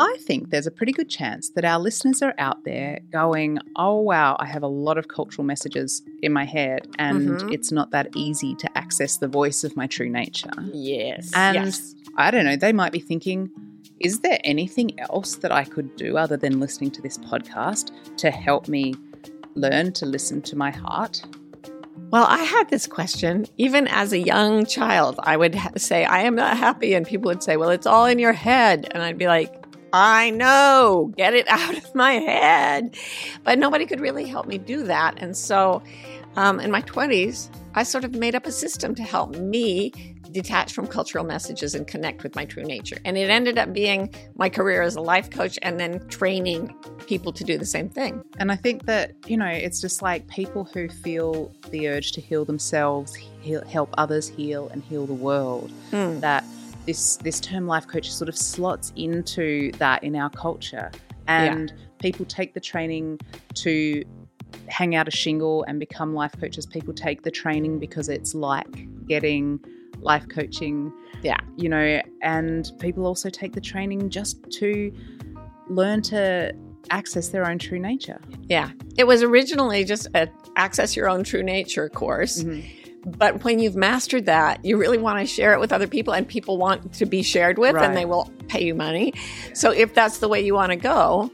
I think there's a pretty good chance that our listeners are out there going, oh, wow, I have a lot of cultural messages in my head, and Mhm. it's not that easy to access the voice of my true nature. Yes. And yes. I don't know, they might be thinking, is there anything else that I could do other than listening to this podcast to help me learn to listen to my heart? Well, I had this question even as a young child. I would ha- say, I am not happy. And people would say, Well, it's all in your head. And I'd be like, I know, get it out of my head. But nobody could really help me do that. And so um, in my 20s, I sort of made up a system to help me detach from cultural messages and connect with my true nature. And it ended up being my career as a life coach and then training people to do the same thing. And I think that, you know, it's just like people who feel the urge to heal themselves, heal, help others heal, and heal the world. Hmm. That this this term life coach sort of slots into that in our culture. And people take the training to hang out a shingle and become life coaches. People take the training because it's like getting life coaching. Yeah. You know, and people also take the training just to learn to access their own true nature. Yeah. It was originally just a access your own true nature course. Mm-hmm. But when you've mastered that, you really want to share it with other people and people want to be shared with Right. and they will pay you money. So if that's the way you want to go,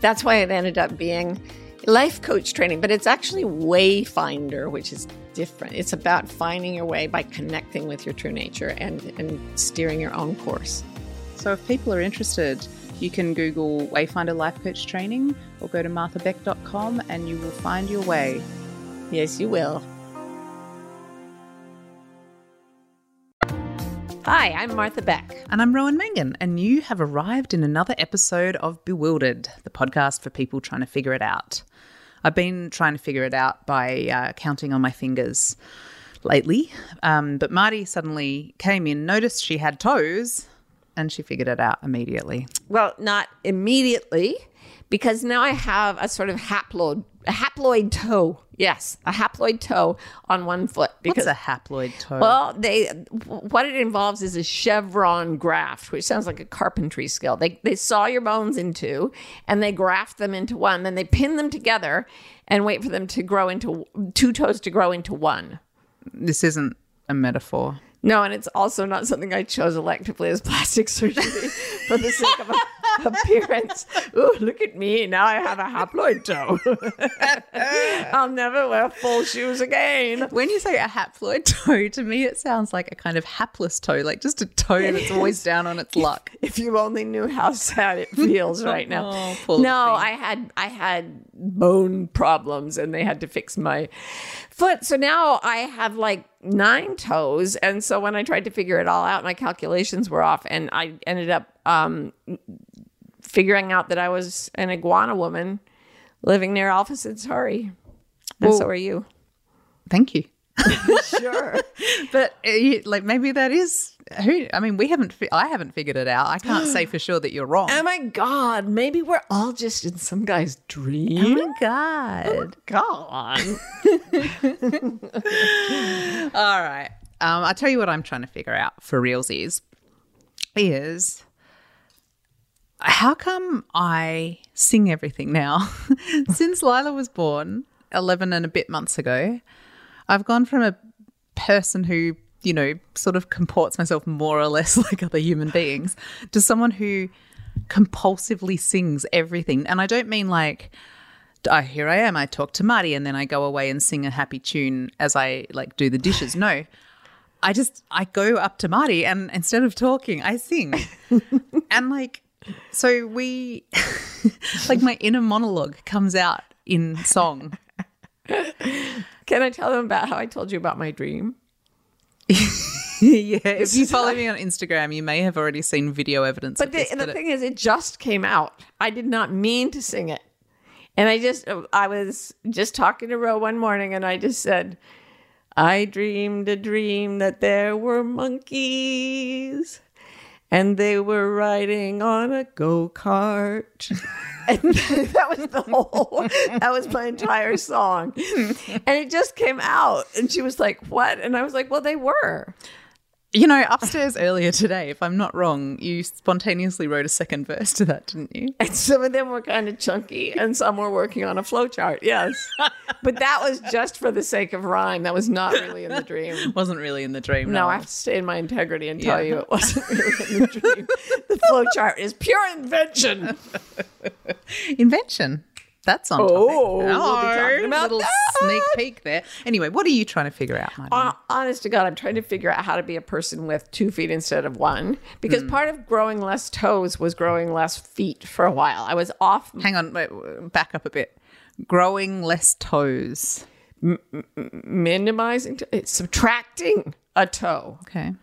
that's why it ended up being life coach training, but it's actually wayfinder, which is different. It's about finding your way by connecting with your true nature and, and steering your own course. So if people are interested, you can Google Wayfinder Life Coach Training or go to marthabeck.com and you will find your way. Yes, you will. Hi, I'm Martha Beck. And I'm Rowan Mangan, and you have arrived in another episode of Bewildered, the podcast for people trying to figure it out. I've been trying to figure it out by uh, counting on my fingers lately, um, but Marty suddenly came in, noticed she had toes, and she figured it out immediately. Well, not immediately, because now I have a sort of haploid, a haploid toe. Yes, a haploid toe on one foot. What's a haploid toe? Well, they what it involves is a chevron graft, which sounds like a carpentry skill. They they saw your bones in two, and they graft them into one. Then they pin them together and wait for them to grow into two toes to grow into one. this isn't a metaphor. No, and it's also not something I chose electively as plastic surgery for the sake of a- appearance. Ooh, look at me. Now I have a haploid toe. I'll never wear full shoes again. When you say a haploid toe, to me it sounds like a kind of hapless toe, like just a toe that's always down on its luck. If you only knew how sad it feels right now. Oh, no. I had I had bone problems and they had to fix my foot. So now I have like nine toes. And so when I tried to figure it all out, my calculations were off and I ended up um, figuring out that I was an iguana woman living near Alpha Centauri. And Well- so are you. Thank you. Sure. But uh, like maybe that is who I mean we haven't fi- I haven't figured it out. I can't say for sure that you're wrong. oh my God. Maybe we're all just in some guy's dream. Oh my god. God. All right. Um, I'll tell you what I'm trying to figure out for realsies is how come I sing everything now? Since Lila was born 11 and a bit months ago, I've gone from a person who, you know, sort of comports myself more or less like other human beings to someone who compulsively sings everything. And I don't mean like, I oh, here I am. I talk to Marty, and then I go away and sing a happy tune as I like do the dishes. No, I just I go up to Marty, and instead of talking, I sing, and like so we like my inner monologue comes out in song. Can I tell them about how I told you about my dream? yeah, if you follow me on Instagram, you may have already seen video evidence. But the, this, the it- thing is, it just came out. I did not mean to sing it. And I just, I was just talking to Ro one morning and I just said, I dreamed a dream that there were monkeys and they were riding on a go kart. and that was the whole, that was my entire song. And it just came out. And she was like, What? And I was like, Well, they were. You know, upstairs earlier today, if I'm not wrong, you spontaneously wrote a second verse to that, didn't you? And some of them were kind of chunky, and some were working on a flowchart. Yes, but that was just for the sake of rhyme. That was not really in the dream. Wasn't really in the dream. No, I have to stay in my integrity and tell Yeah. you it wasn't really in the dream. The flowchart is pure invention. invention. That's on topic. Oh, we'll be talking about little that. sneak peek there. Anyway, what are you trying to figure out? Hon- uh, Honest to God, I'm trying to figure out how to be a person with two feet instead of one because hmm. part of growing less toes was growing less feet for a while. I was off Hang on, wait, back up a bit. Growing less toes. minimizing, it's subtracting a toe. Okay.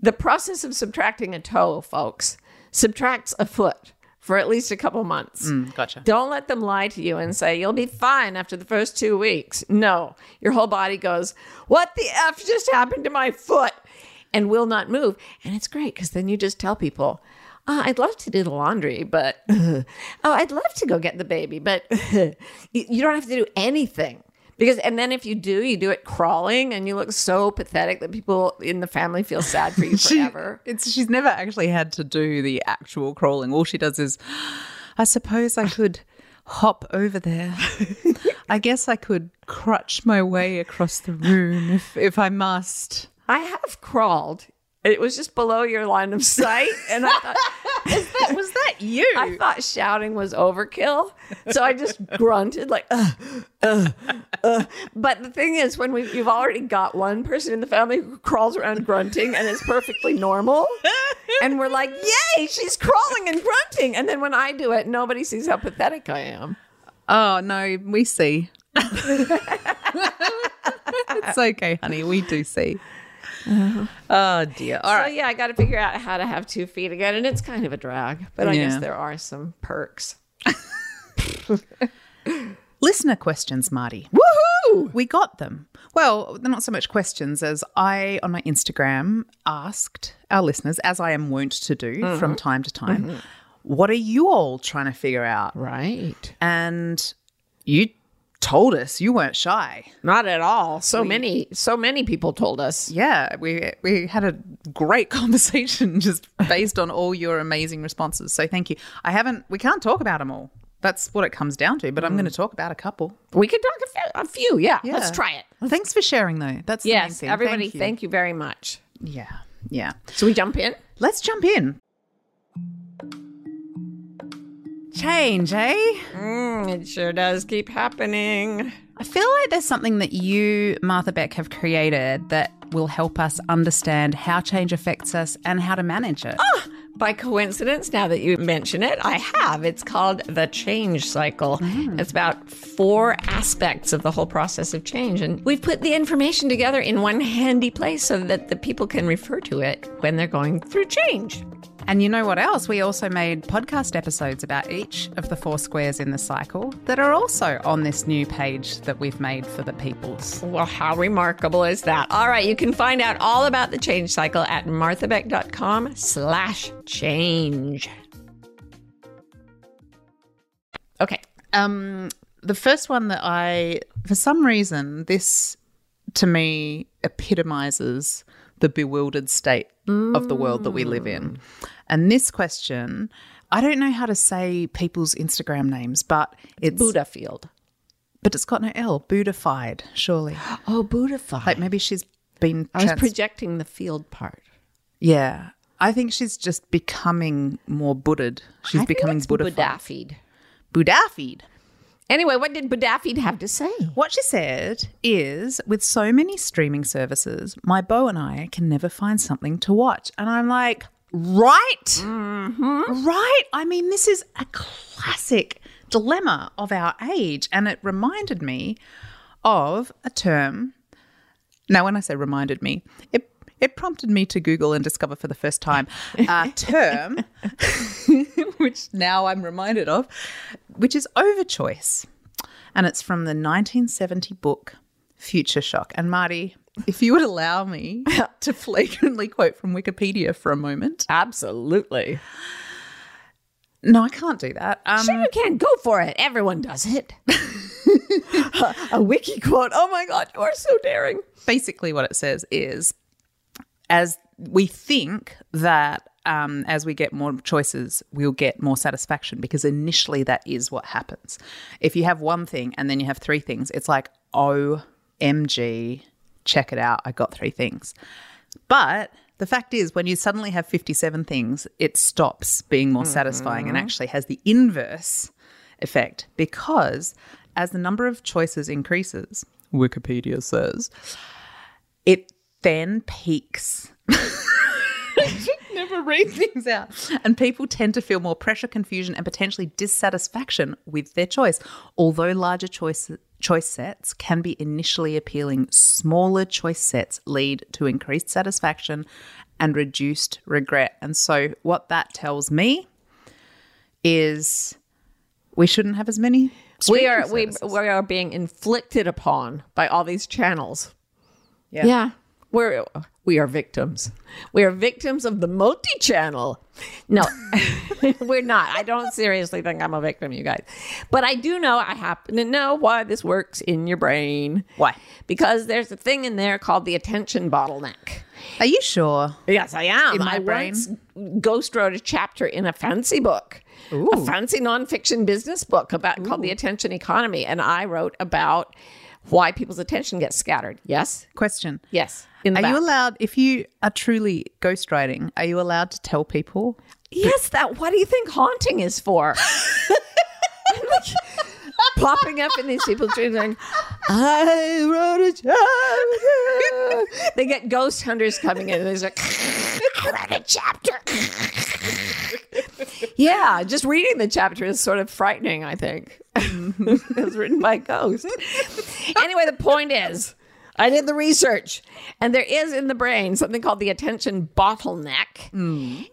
The process of subtracting a toe, folks, subtracts a foot for at least a couple months. Mm, gotcha. Don't let them lie to you and say you'll be fine after the first two weeks. No, your whole body goes, What the F just happened to my foot? And will not move. And it's great because then you just tell people, "Uh, I'd love to do the laundry, but oh, I'd love to go get the baby, but you don't have to do anything. Because, and then if you do, you do it crawling and you look so pathetic that people in the family feel sad for you She- forever. it's she's never actually had to do the actual crawling. All she does is, I suppose I could hop over there. I guess I could crutch my way across the room if if I must. I have crawled. It was just below your line of sight. And I thought, That was that you? I thought shouting was overkill. So I just grunted like, uh, uh, uh. But the thing is, when we, you've already got one person in the family who crawls around grunting and it's perfectly normal. And we're like, yay, she's crawling and grunting. And then when I do it, nobody sees how pathetic I am. oh no, we see. it's okay, honey. We do see. Oh dear. All So right. yeah, I got to figure out how to have two feet again. And it's kind of a drag, but I guess there are some perks. Listener questions, Marty. Woohoo! We got them. Well, they're not so much questions as I, on my Instagram, asked our listeners, as I am wont to do mm-hmm. from time to time, mm-hmm. what are you all trying to figure out? Right. And you told us you weren't shy. Not at all. So many, so many people told us. Yeah, we we had a great conversation just based on all your amazing responses. So thank you. I haven't. We can't talk about them all. That's what it comes down to. But I'm mm. going to talk about a couple. We could talk a few. A few yeah. Yeah. Let's try it. Thanks for sharing, though. That's Yes, thing. everybody, Thank you. thank you very much. Yeah, yeah. So we jump in. Let's jump in. Change, eh? Mm, it sure does keep happening. I feel like there's something that you, Martha Beck, have created that will help us understand how change affects us and how to manage it. By coincidence, now that you mention it, I have. It's called the change cycle. It's about four aspects of the whole process of change. And we've put the information together in one handy place so that the people can refer to it when they're going through change. And you know what else? We also made podcast episodes about each of the four squares in the cycle that are also on this new page that we've made for the peoples. Well, how remarkable is that? All right, you can find out all about the change cycle at marthabeck.com slash change. Okay. Um, the first one that I, for some reason, this to me epitomizes the bewildered state of the world that we live in. And this question, I don't know how to say people's Instagram names, but it's Buddha field. but it's got no L. Buddhified, surely. Oh, Buddhified. Like maybe she's been. I was projecting the field part. yeah, I think she's just becoming more Buddhid. She's I becoming it's Buddhified. Buddhafied. Buddhafied. Anyway, what did Buddhafied have to say? What she said is with so many streaming services, my beau and I can never find something to watch. And I'm like, right? Mm-hmm. Right? I mean, this is a classic dilemma of our age. And it reminded me of a term. Now, when I say reminded me, it it prompted me to Google and discover for the first time a term, which now I'm reminded of, which is overchoice. And it's from the 1970 book Future Shock. And Marty, if you would allow me to flagrantly quote from Wikipedia for a moment. Absolutely. No, I can't do that. Um, Sure, you can. Go for it. Everyone does it. a wiki quote. Oh my God, you are so daring. basically what it says is as we think that um, as we get more choices, we'll get more satisfaction because initially that is what happens. If you have one thing and then you have three things, it's like, OMG, check it out. I got three things. But the fact is, when you suddenly have 57 things, it stops being more satisfying and mm-hmm. actually has the inverse effect because as the number of choices increases, Wikipedia says, it then peaks. Never read things out. And people tend to feel more pressure, confusion, and potentially dissatisfaction with their choice. Although larger choice, choice sets can be initially appealing, smaller choice sets lead to increased satisfaction and reduced regret. And so, what that tells me is we shouldn't have as many. We are streaming we, we are being inflicted upon by all these channels. Yeah. Yeah. We're we are victims. We are victims of the multi-channel. No, we're not. I don't seriously think I'm a victim, you guys. But I do know I happen to know why this works in your brain. Why? Because there's a thing in there called the attention bottleneck. Are you sure? Yes, I am. In my I brain? once ghost wrote a chapter in a fancy book, a fancy nonfiction business book about called the attention economy, and I wrote about why people's attention gets scattered. Yes, Question. yes. Are you allowed, if you are truly ghostwriting, are you allowed to tell people? Yes, that. What do you think haunting is for? Popping up in these people's dreams, going, "I wrote a chapter." they get ghost hunters coming in, and they're like, "I wrote a chapter." yeah, just reading the chapter is sort of frightening. I think it was written by a ghost. anyway, the point is. I did the research, and there is in the brain something called the attention bottleneck,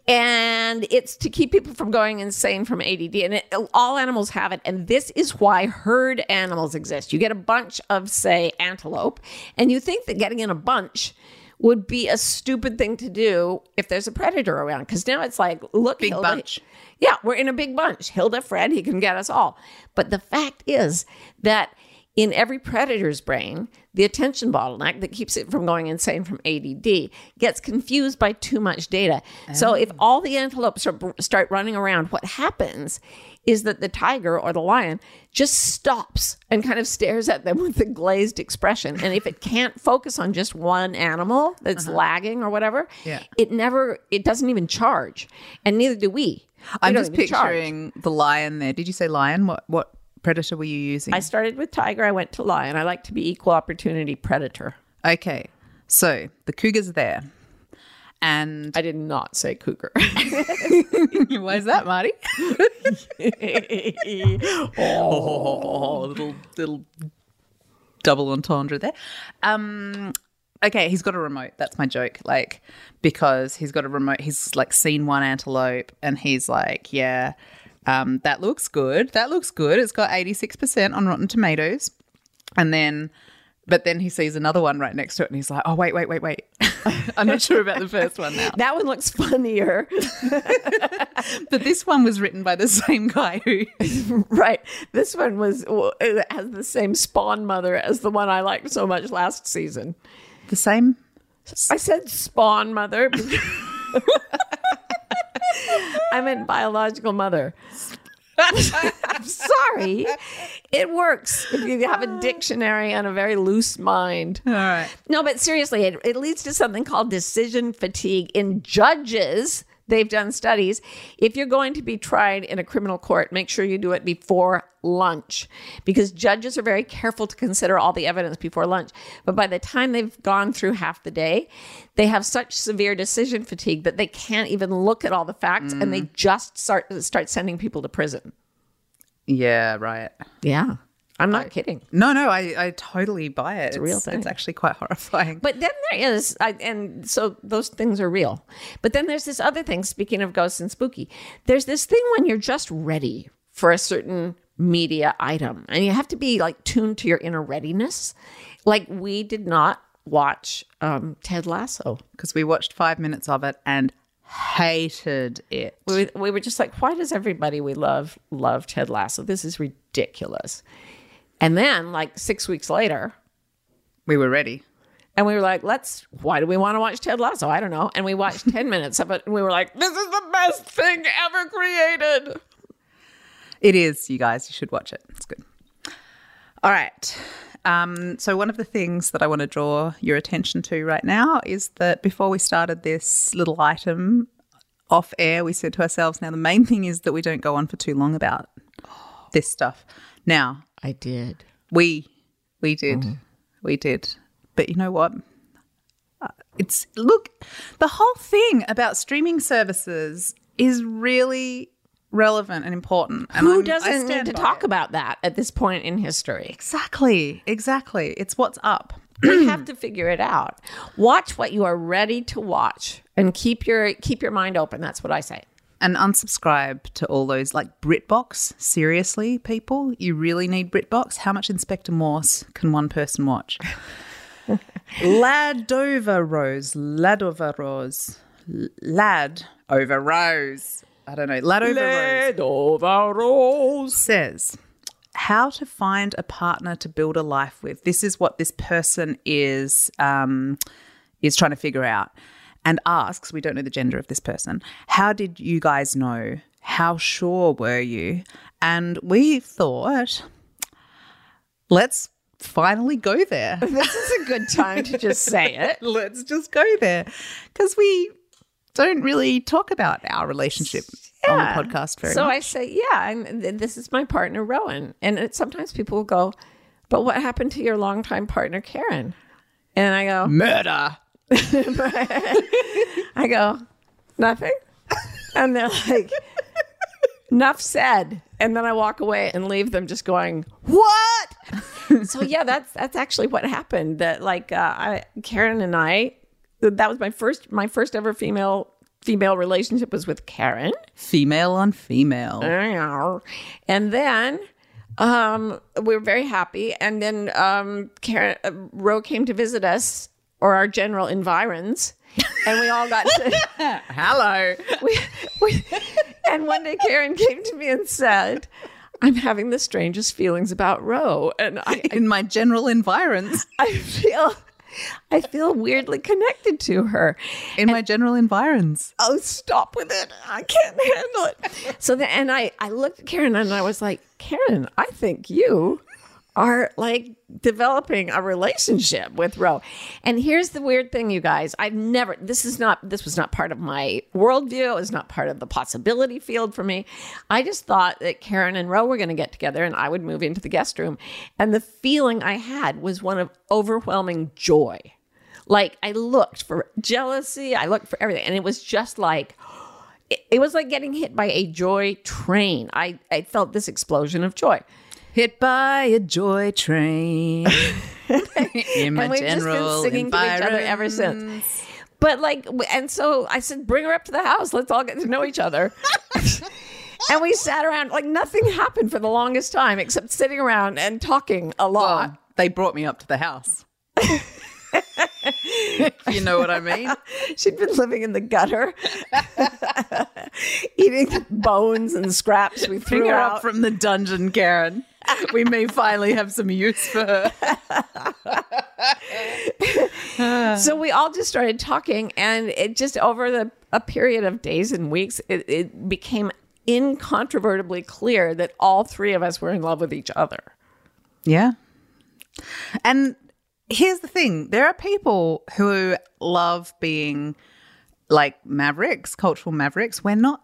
and it's to keep people from going insane from ADD. And it, all animals have it, and this is why herd animals exist. You get a bunch of, say, antelope, and you think that getting in a bunch would be a stupid thing to do if there's a predator around, because now it's like, look, Big Hilda- bunch. yeah, we're in a big bunch. Hilda, Fred, he can get us all. But the fact is that in every predator's brain, the attention bottleneck that keeps it from going insane from ADD gets confused by too much data. So if oh. all the antelopes are, start running around, what happens is that the tiger or the lion just stops and kind of stares at them with a glazed expression. And if it can't focus on just one animal that's uh-huh. lagging or whatever, Yeah. it never, it doesn't even charge. And neither do we. We I'm just even charge. picturing the lion there. Did you say lion? What what predator were you using? I started with tiger. I went to lion. I like to be equal opportunity predator. okay, so the cougar's there, and I did not say cougar. why is that, Marty? oh. Little little double entendre there. Um, okay, he's got a remote. That's my joke. Like because he's got a remote. He's like seen one antelope, and he's like, yeah, um, that looks good. That looks good. It's got eighty six percent on Rotten Tomatoes, and then. But then he sees another one right next to it and he's like, oh, wait, wait, wait, wait. I'm not sure about the first one now. That one looks funnier. But this one was written by the same guy who. right. This one was well, it has the same spawn mother as the one I liked so much last season. The same? I said spawn mother. I meant biological mother. I'm sorry. It works if you have a dictionary and a very loose mind. All right. No, but seriously, it, it leads to something called decision fatigue in judges. They've done studies. If you're going to be tried in a criminal court, make sure you do it before lunch because judges are very careful to consider all the evidence before lunch. But by the time they've gone through half the day, they have such severe decision fatigue that they can't even look at all the facts and they mm. just start start sending people to prison. Yeah, right. Yeah. I'm not kidding. No, no, I, I totally buy it. It's, a real thing. It's actually quite horrifying. But then there is, I, and so those things are real. But then there's this other thing, speaking of ghosts and spooky, there's this thing when you're just ready for a certain media item and you have to be like tuned to your inner readiness. Like we did not watch um, Ted Lasso. Because we watched five minutes of it and hated it. We, we were just like, why does everybody we love love Ted Lasso? This is ridiculous. And then, like six weeks later, We were ready. and we were like, let's, why do we want to watch Ted Lasso? I don't know. And we watched 10 minutes of it and we were like, this is the best thing ever created. It is, you guys. You should watch it. It's good. All right. Um, so, one of the things that I want to draw your attention to right now is that before we started this little item off air, we said to ourselves, now the main thing is that we don't go on for too long about this stuff. Now, I did. we we did we did but you know what Uh, it's look the whole thing about streaming services is really relevant and important and Who I'm- doesn't need to talk it. about that at this point in history? exactly exactly it's what's up we have to figure it out. Watch what you are ready to watch and keep your keep your mind open. That's what I say. And unsubscribe to all those like BritBox. Seriously, people, you really need BritBox. How much Inspector Morse can one person watch? Ladover Rose, Ladover Rose, Lad over Rose. I don't know. Ladover Rose says how to find a partner to build a life with. This is what this person is um, is trying to figure out, and asks. We don't know the gender of this person. How did you guys know? How sure were you? And we thought, let's finally go there. This is a good time to just say it. let's just go there because we don't really talk about our relationship on the podcast very so much. I say, yeah, and th- this is my partner, Rowan. And it, sometimes people will go, but what happened to your longtime partner, Karen? And I go, Murder. I go, nothing. And they're like, enough said. And then I walk away and leave them just going, what? so yeah, that's that's actually what happened. That like uh, I, Karen and I, that was my first my first ever female female relationship was with Karen. Female on female. And then um, we were very happy. And then um, Karen uh, Ro came to visit us, or our general environs, and we all got to. Hello. we, we, and one day Karen came to me and said, "I'm having the strangest feelings about Ro," and I, In my general environs. I feel. I feel weirdly connected to her. In my general environs. oh stop with it i can't handle it so then and i i looked at karen and i was like karen i think you are like developing a relationship with ro and here's the weird thing you guys. I've never this is not this was not part of my worldview. It was not part of the possibility field for me. I just thought that karen and ro were going to get together and i would move into the guest room. And the feeling i had was one of overwhelming joy. Like I looked for jealousy, I looked for everything, and it was just like it, it was like getting hit by a joy train. I I felt this explosion of joy. Hit by a joy train. In my and we've just been singing to each other ever since. But like, and so I said, bring her up to the house. Let's all get to know each other. and we sat around like nothing happened for the longest time except sitting around and talking a lot. Well, they brought me up to the house. you know what I mean? She'd been living in the gutter, eating bones and scraps we threw her out. up from the dungeon, Karen. We may finally have some use for her. so we all just started talking, and it just over the a period of days and weeks, it, it became incontrovertibly clear that all three of us were in love with each other. Yeah. And here's the thing there are people who love being like mavericks, cultural mavericks. We're not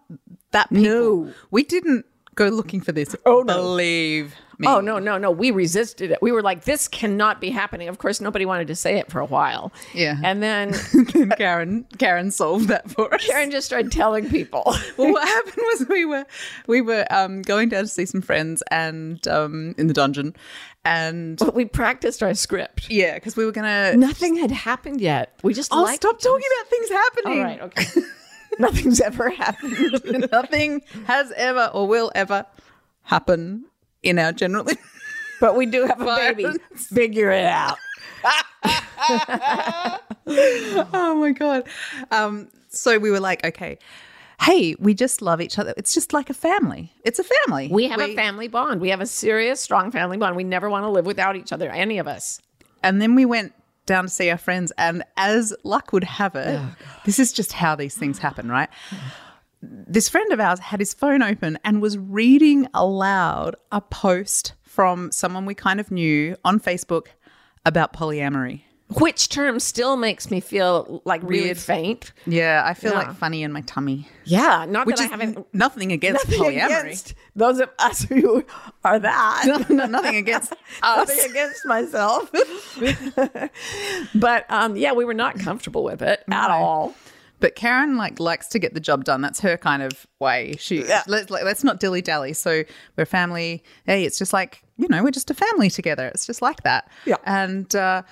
that people. No. We didn't go looking for this. Oh, no. Believe me. Oh no, no, no. We resisted it. We were like, this cannot be happening. Of course, nobody wanted to say it for a while. Yeah. And then Then Karen Karen solved that for us. Karen just started telling people. well, what happened was we were we were um, going down to see some friends and um, in the dungeon, and we practiced our script. yeah, because we were gonna. Nothing had happened yet. We just Oh, stop talking about things happening. All right, okay. Nothing's ever happened. Nothing has ever or will ever happen in our general. But we do have a baby. Figure it out. oh my god. Um, so we were like, okay, hey, we just love each other. It's just like a family. It's a family. We have a family bond. We have a serious, strong family bond. We never want to live without each other, any of us. And then we went down to see our friends, and as luck would have it, oh, this is just how these things happen, right? This friend of ours had his phone open and was reading aloud a post from someone we kind of knew on Facebook about polyamory. Which term still makes me feel like really Weird. faint. Yeah, I feel Yeah. like funny in my tummy, Yeah, not which that is I haven't nothing against nothing polyamory. against those of us who are that. No, no, nothing against us. Nothing against myself. but um, yeah, we were not comfortable with it at all. But Karen like likes to get the job done. That's her kind of way. She Yeah. let's like, let's not dilly dally. So we're family. Hey, it's just like you know we're just a family together. It's just like that. Yeah. And uh,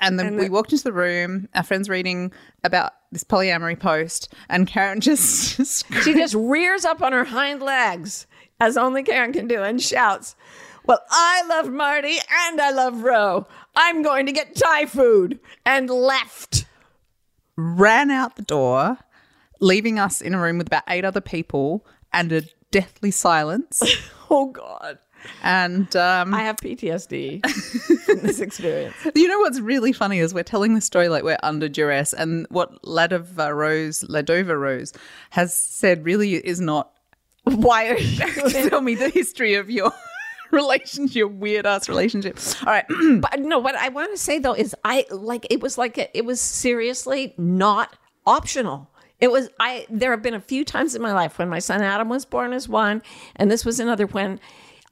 and then And we the- walked into the room. Our friends reading about this polyamory post, and Karen just She just rears up on her hind legs, as only Karen can do, and shouts, Well, I love Marty and I love Ro. I'm going to get Thai food and left. ran out the door, leaving us in a room with about eight other people and a deathly silence. Oh, God. And um, I have PTSD from this experience. You know what's really funny is we're telling the story like we're under duress, and what Ladova Rose, Ladova Rose, has said really is not. Why are you? Tell me the history of your relationship, your weird ass relationship. All right, but no, what I want to say though is I like it was like a, it was seriously not optional. It was I there have been a few times in my life when my son Adam was born as one and this was another when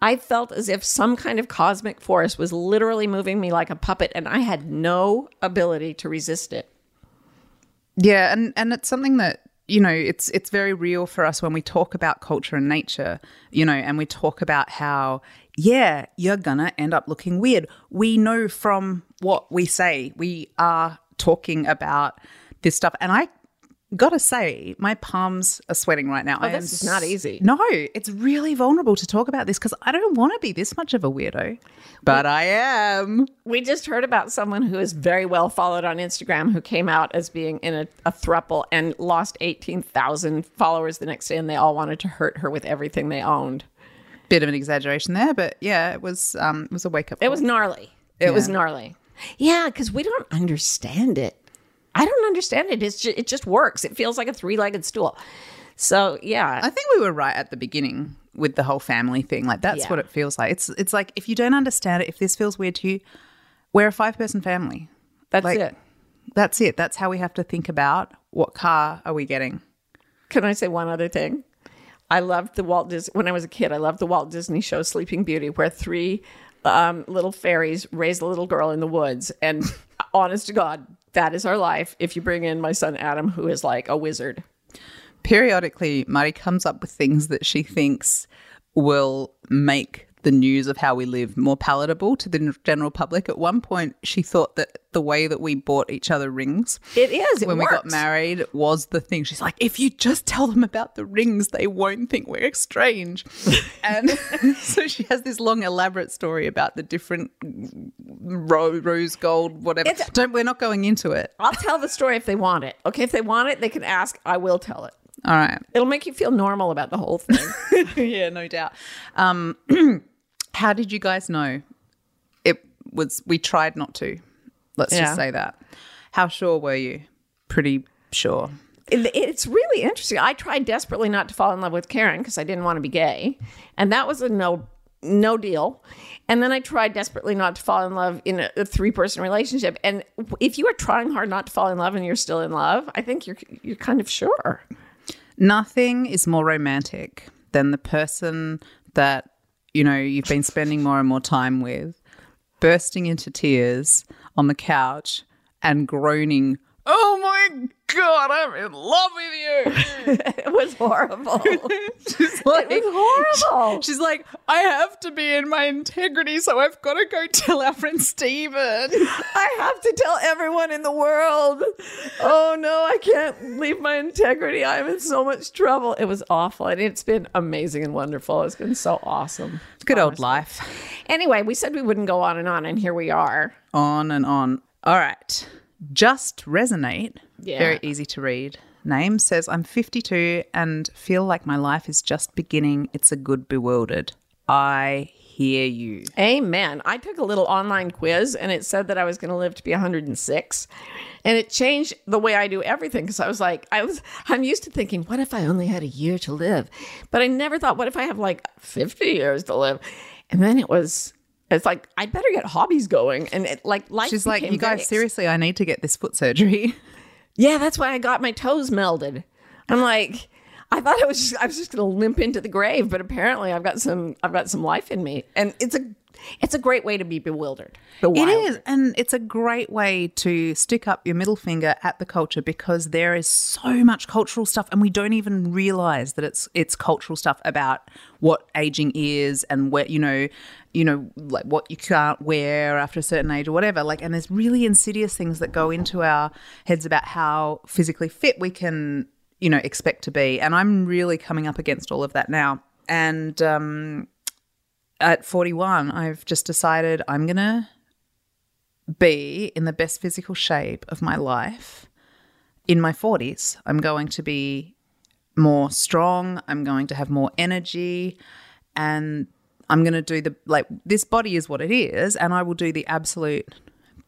I felt as if some kind of cosmic force was literally moving me like a puppet and I had no ability to resist it. yeah, and and it's something that you know it's it's very real for us when we talk about culture and nature, you know, and we talk about how yeah, you're gonna end up looking weird. We know from what we say, we are talking about this stuff, and I gotta say, my palms are sweating right now. I Oh, this is not easy. No, it's really vulnerable to talk about this because I don't want to be this much of a weirdo, but I am. We just heard about someone who is very well followed on Instagram who came out as being in a, a thruple and lost 18,000 followers the next day, and they all wanted to hurt her with everything they owned. Bit of an exaggeration there, but yeah, it was um, it was a wake up. It was gnarly. It was gnarly. Yeah, because we don't understand it. I don't understand it. It's just, it just works. It feels like a three legged stool. So yeah, I think we were right at the beginning with the whole family thing. Like that's Yeah. what it feels like. It's it's like if you don't understand it, if this feels weird to you, we're a five person family. that's like- it. That's it. That's how we have to think about what car are we getting. Can I say one other thing? I loved the Walt Disney when I was a kid. I loved the Walt Disney show Sleeping Beauty, where three um, little fairies raise a little girl in the woods. And honest to God, that is our life. If you bring in my son Adam, who is like a wizard. periodically Marty comes up with things that she thinks will make the news of how we live more palatable to the general public. At one point, she thought that the way that we bought each other rings It is. It when we got married was the thing. She's like, if you just tell them about the rings, they won't think we're strange. and so she has this long, elaborate story about the different ro- rose gold, whatever. It's- Don't we're not going into it. I'll tell the story if they want it. Okay, if they want it, they can ask. I will tell it. All right. It'll make you feel normal about the whole thing. yeah, no doubt. Um, how did you guys know? It was we tried not to. Let's Yeah. just say that. How sure were you? Pretty sure. It- it's really interesting. I tried desperately not to fall in love with Karen because I didn't want to be gay, and that was a no no deal. And then I tried desperately not to fall in love in a, a three person relationship. And if you are trying hard not to fall in love and you're still in love, I think you're you're kind of sure. Nothing is more romantic than the person that, you know, you've been spending more and more time with, bursting into tears on the couch and groaning, Oh my God, I'm in love with you. it was horrible. She's like, it was horrible. She's like, I have to be in my integrity, so I've got to go tell our friend Steven. I have to tell everyone in the world. Oh no, I can't leave my integrity. I'm in so much trouble. It was awful. And it's been amazing and wonderful. It's been so awesome. Good old life. Anyway, we said we wouldn't go on and on, and here we are. On and on. All right. Just Resonate, Yeah. very easy to read. Name says, I'm 52 and feel like my life is just beginning. It's a good bewildered. I hear you. Amen. I took a little online quiz and it said that I was going to live to be 106. And it changed the way I do everything because I was like, I was, I'm used to thinking, what if I only had a year to live? But I never thought, what if I have like 50 years to live? And then it was, it's like, I better get hobbies going. And it like, life She's like, You guys, seriously, I need to get this foot surgery. Yeah, that's why I got my toes melded. I'm uh-huh. like, I thought I was just, I was just going to limp into the grave, but apparently I've got some I've got some life in me, and it's a it's a great way to be bewildered. It Bewildered. is. And it's a great way to stick up your middle finger at the culture because there is so much cultural stuff and we don't even realize that it's it's cultural stuff about what aging is and where you know you know like what you can't wear after a certain age or whatever like and there's really insidious things that go into our heads about how physically fit we can you know expect to be and i'm really coming up against all of that now and um at 41, I've just decided I'm going to be in the best physical shape of my life in my 40s. I'm going to be more strong. I'm going to have more energy. And I'm going to do the, like, this body is what it is. And I will do the absolute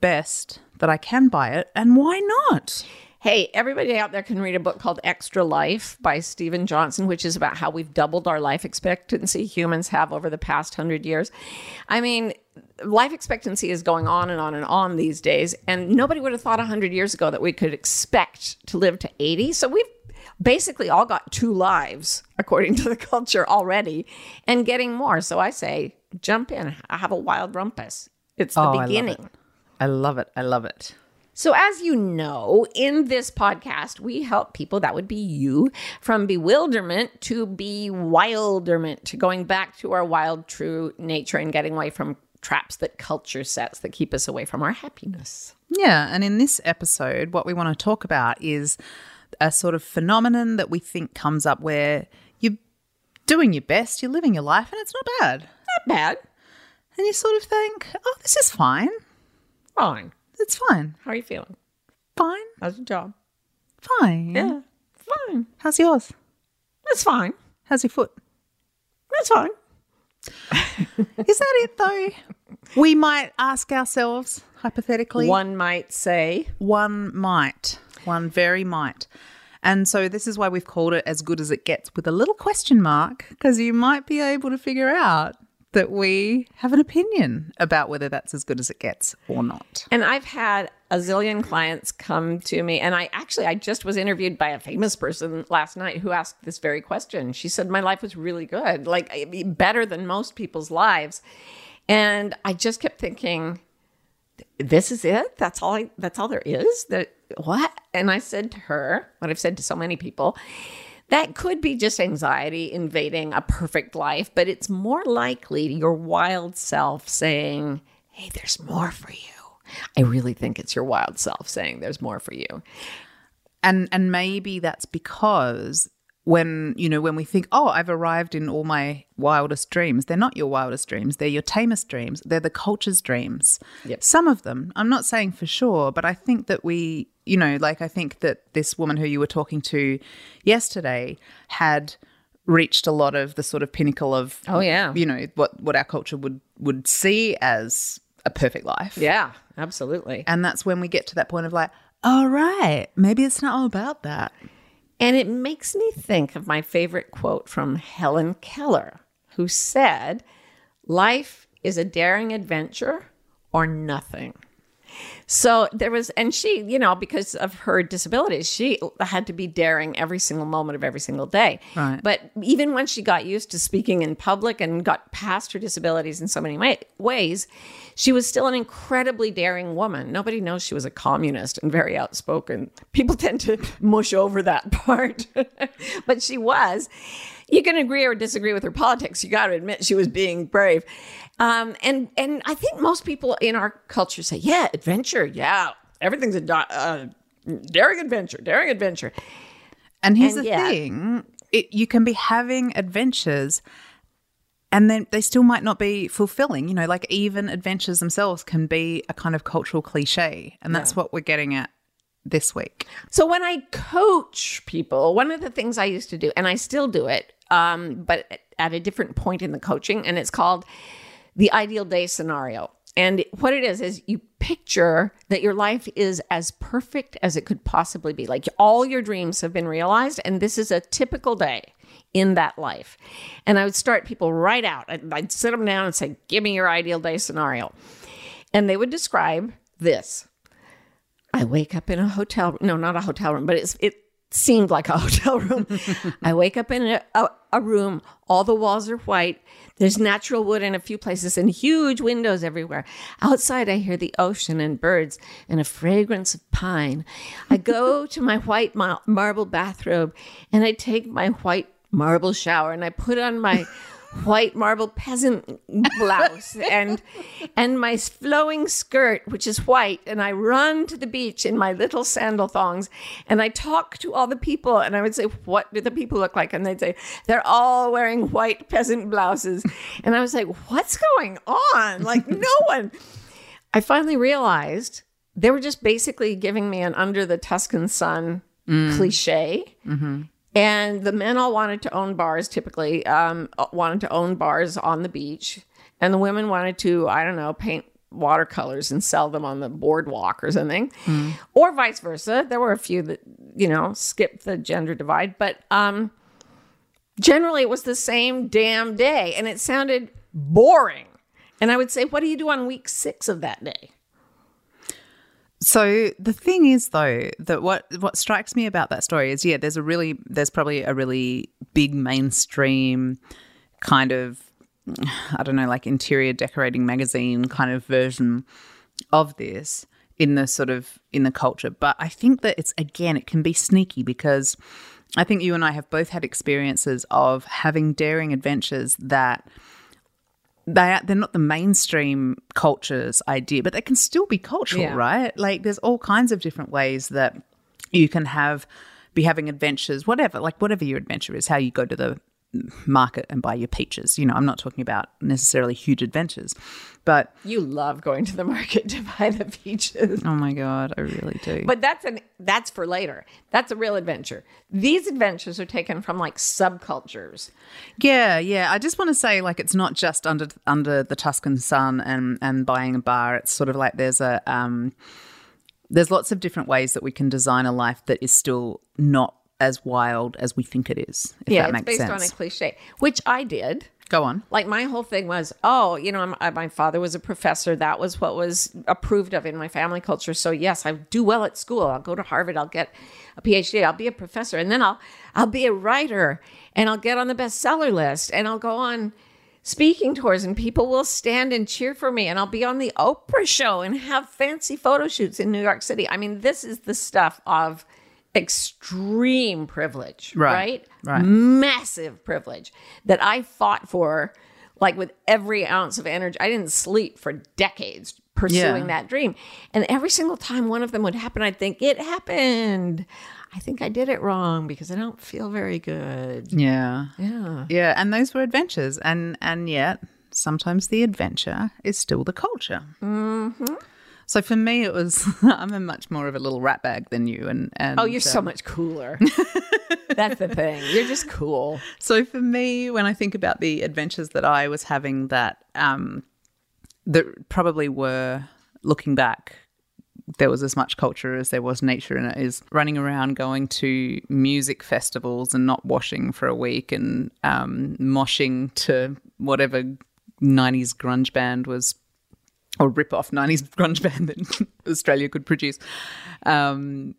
best that I can by it. And why not? Hey, everybody out there can read a book called Extra Life by Steven Johnson, which is about how we've doubled our life expectancy humans have over the past hundred years. I mean, life expectancy is going on and on and on these days, and nobody would have thought hundred years ago that we could expect to live to eighty. So we've basically all got two lives according to the culture already, and getting more. So I say, jump in, have a wild rumpus. It's the Oh, I love it. beginning. I love it. I love it. So, as you know, in this podcast, we help people, that would be you, from bewilderment to bewilderment, to going back to our wild, true nature and getting away from traps that culture sets that keep us away from our happiness. Yeah, and in this episode, what we want to talk about is a sort of phenomenon that we think comes up where you're doing your best, you're living your life, and it's not bad. Not bad. And you sort of think, oh, this is fine. Fine. It's fine. How are you feeling? Fine. How's your job? Fine. Yeah. Fine. How's yours? That's fine. How's your foot? That's fine. Is that it, though? We might ask ourselves, hypothetically. One might say, One might. One very might. And so this is why we've called it as good as it gets with a little question mark, because you might be able to figure out that we have an opinion about whether that's as good as it gets or not. And I've had a zillion clients come to me, and I actually I just was interviewed by a famous person last night who asked this very question. She said my life was really good, like better than most people's lives, and I just kept thinking, this is it. That's all. I, that's all there is. That what? And I said to her what I've said to so many people. That could be just anxiety invading a perfect life, but it's more likely your wild self saying, Hey, there's more for you. I really think it's your wild self saying there's more for you. And and maybe that's because when you know when we think oh i've arrived in all my wildest dreams they're not your wildest dreams they're your tamest dreams they're the culture's dreams Yep. some of them i'm not saying for sure but i think that we you know like i think that this woman who you were talking to yesterday had reached a lot of the sort of pinnacle of Oh, yeah. you know what what our culture would would see as a perfect life Yeah, absolutely. and that's when we get to that point of like all right maybe it's not all about that And it makes me think of my favorite quote from Helen Keller, who said, Life is a daring adventure or nothing. So there was, and she, you know, because of her disabilities, she had to be daring every single moment of every single day. Right. But even when she got used to speaking in public and got past her disabilities in so many way, ways, she was still an incredibly daring woman. Nobody knows she was a communist and very outspoken. People tend to mush over that part, but she was. You can agree or disagree with her politics. You got to admit she was being brave. Um, and and I think most people in our culture say, yeah, adventure, yeah, everything's a uh, daring adventure, daring adventure. And here's And the thing it, you can be having adventures and then they still might not be fulfilling. You know, like even adventures themselves can be a kind of cultural cliche. And that's what we're getting at this week. So when I coach people, one of the things I used to do, and I still do it, um, but at a different point in the coaching, and it's called the ideal day scenario. And what it is is you picture that your life is as perfect as it could possibly be. Like all your dreams have been realized, and this is a typical day in that life. And I would start people right out. I'd, I'd sit them down and say, "Give me your ideal day scenario," and they would describe this. I wake up in a hotel. No, not a hotel room, but it's it seemed like a hotel room. I wake up in a, a, a room. All the walls are white. There's natural wood in a few places and huge windows everywhere. Outside, I hear the ocean and birds and a fragrance of pine. I go to my white ma- marble bathrobe and I take my white marble shower and I put on my white marble peasant blouse and and my flowing skirt which is white and I run to the beach in my little sandal thongs and I talk to all the people and I would say what do the people look like? And they'd say they're all wearing white peasant blouses. And I was like what's going on? Like no one. I finally realized they were just basically giving me an under the Tuscan sun mm. cliche mm-hmm. And the men all wanted to own bars, typically, um, wanted to own bars on the beach. And the women wanted to, I don't know, paint watercolors and sell them on the boardwalk or something. Or vice versa. There were a few that, you know, skipped the gender divide. But um, generally, it was the same damn day. And it sounded boring. And I would say, what do you do on week six of that day? So the thing is though that what what strikes me about that story is yeah there's a really there's probably a really big mainstream kind of I don't know like interior decorating magazine kind of version of this in the sort of in the culture. But I think that it's again it can be sneaky because I think you and I have both had experiences of having daring adventures that they are, they're not the mainstream culture's idea, but they can still be cultural, Yeah. right? Like there's all kinds of different ways that you can have be having adventures, whatever, like whatever your adventure is, how you go to the market and buy your peaches. You know, I'm not talking about necessarily huge adventures, but You love going to the market to buy the peaches. oh my god, I really do. But that's an that's for later. That's a real adventure. These adventures are taken from like subcultures. Yeah, yeah. I just want to say, like, it's not just under under the Tuscan sun and and buying a bar. It's sort of like there's a um, there's lots of different ways that we can design a life that is still not as wild as we think it is. If yeah, it's based sense. on a cliche, which I did. Go on. Like my whole thing was, oh, you know, I'm, I, my father was a professor. That was what was approved of in my family culture. So yes, I do well at school. I'll go to Harvard. I'll get a PhD. I'll be a professor, and then I'll I'll be a writer, and I'll get on the bestseller list, and I'll go on speaking tours, and people will stand and cheer for me, and I'll be on the Oprah show and have fancy photo shoots in New York City. I mean, this is the stuff of extreme privilege, Right, right? right. massive privilege that I fought for, like with every ounce of energy. I didn't sleep for decades pursuing Yeah. that dream. And every single time one of them would happen, I'd think, it happened. I think I did it wrong because I don't feel very good. Yeah, Yeah. yeah. And those were adventures, and and yet sometimes the adventure is still the culture. Mm-hmm. So for me, it was I'm a much more of a little rat bag than you, and and Oh, you're so um, much cooler. That's the thing. You're just cool. So for me, when I think about the adventures that I was having, that um, that probably were looking back, there was as much culture as there was nature in it. Is running around going to music festivals and not washing for a week, and um, moshing to whatever '90s grunge band was or rip off 90s grunge band that Australia could produce. Um,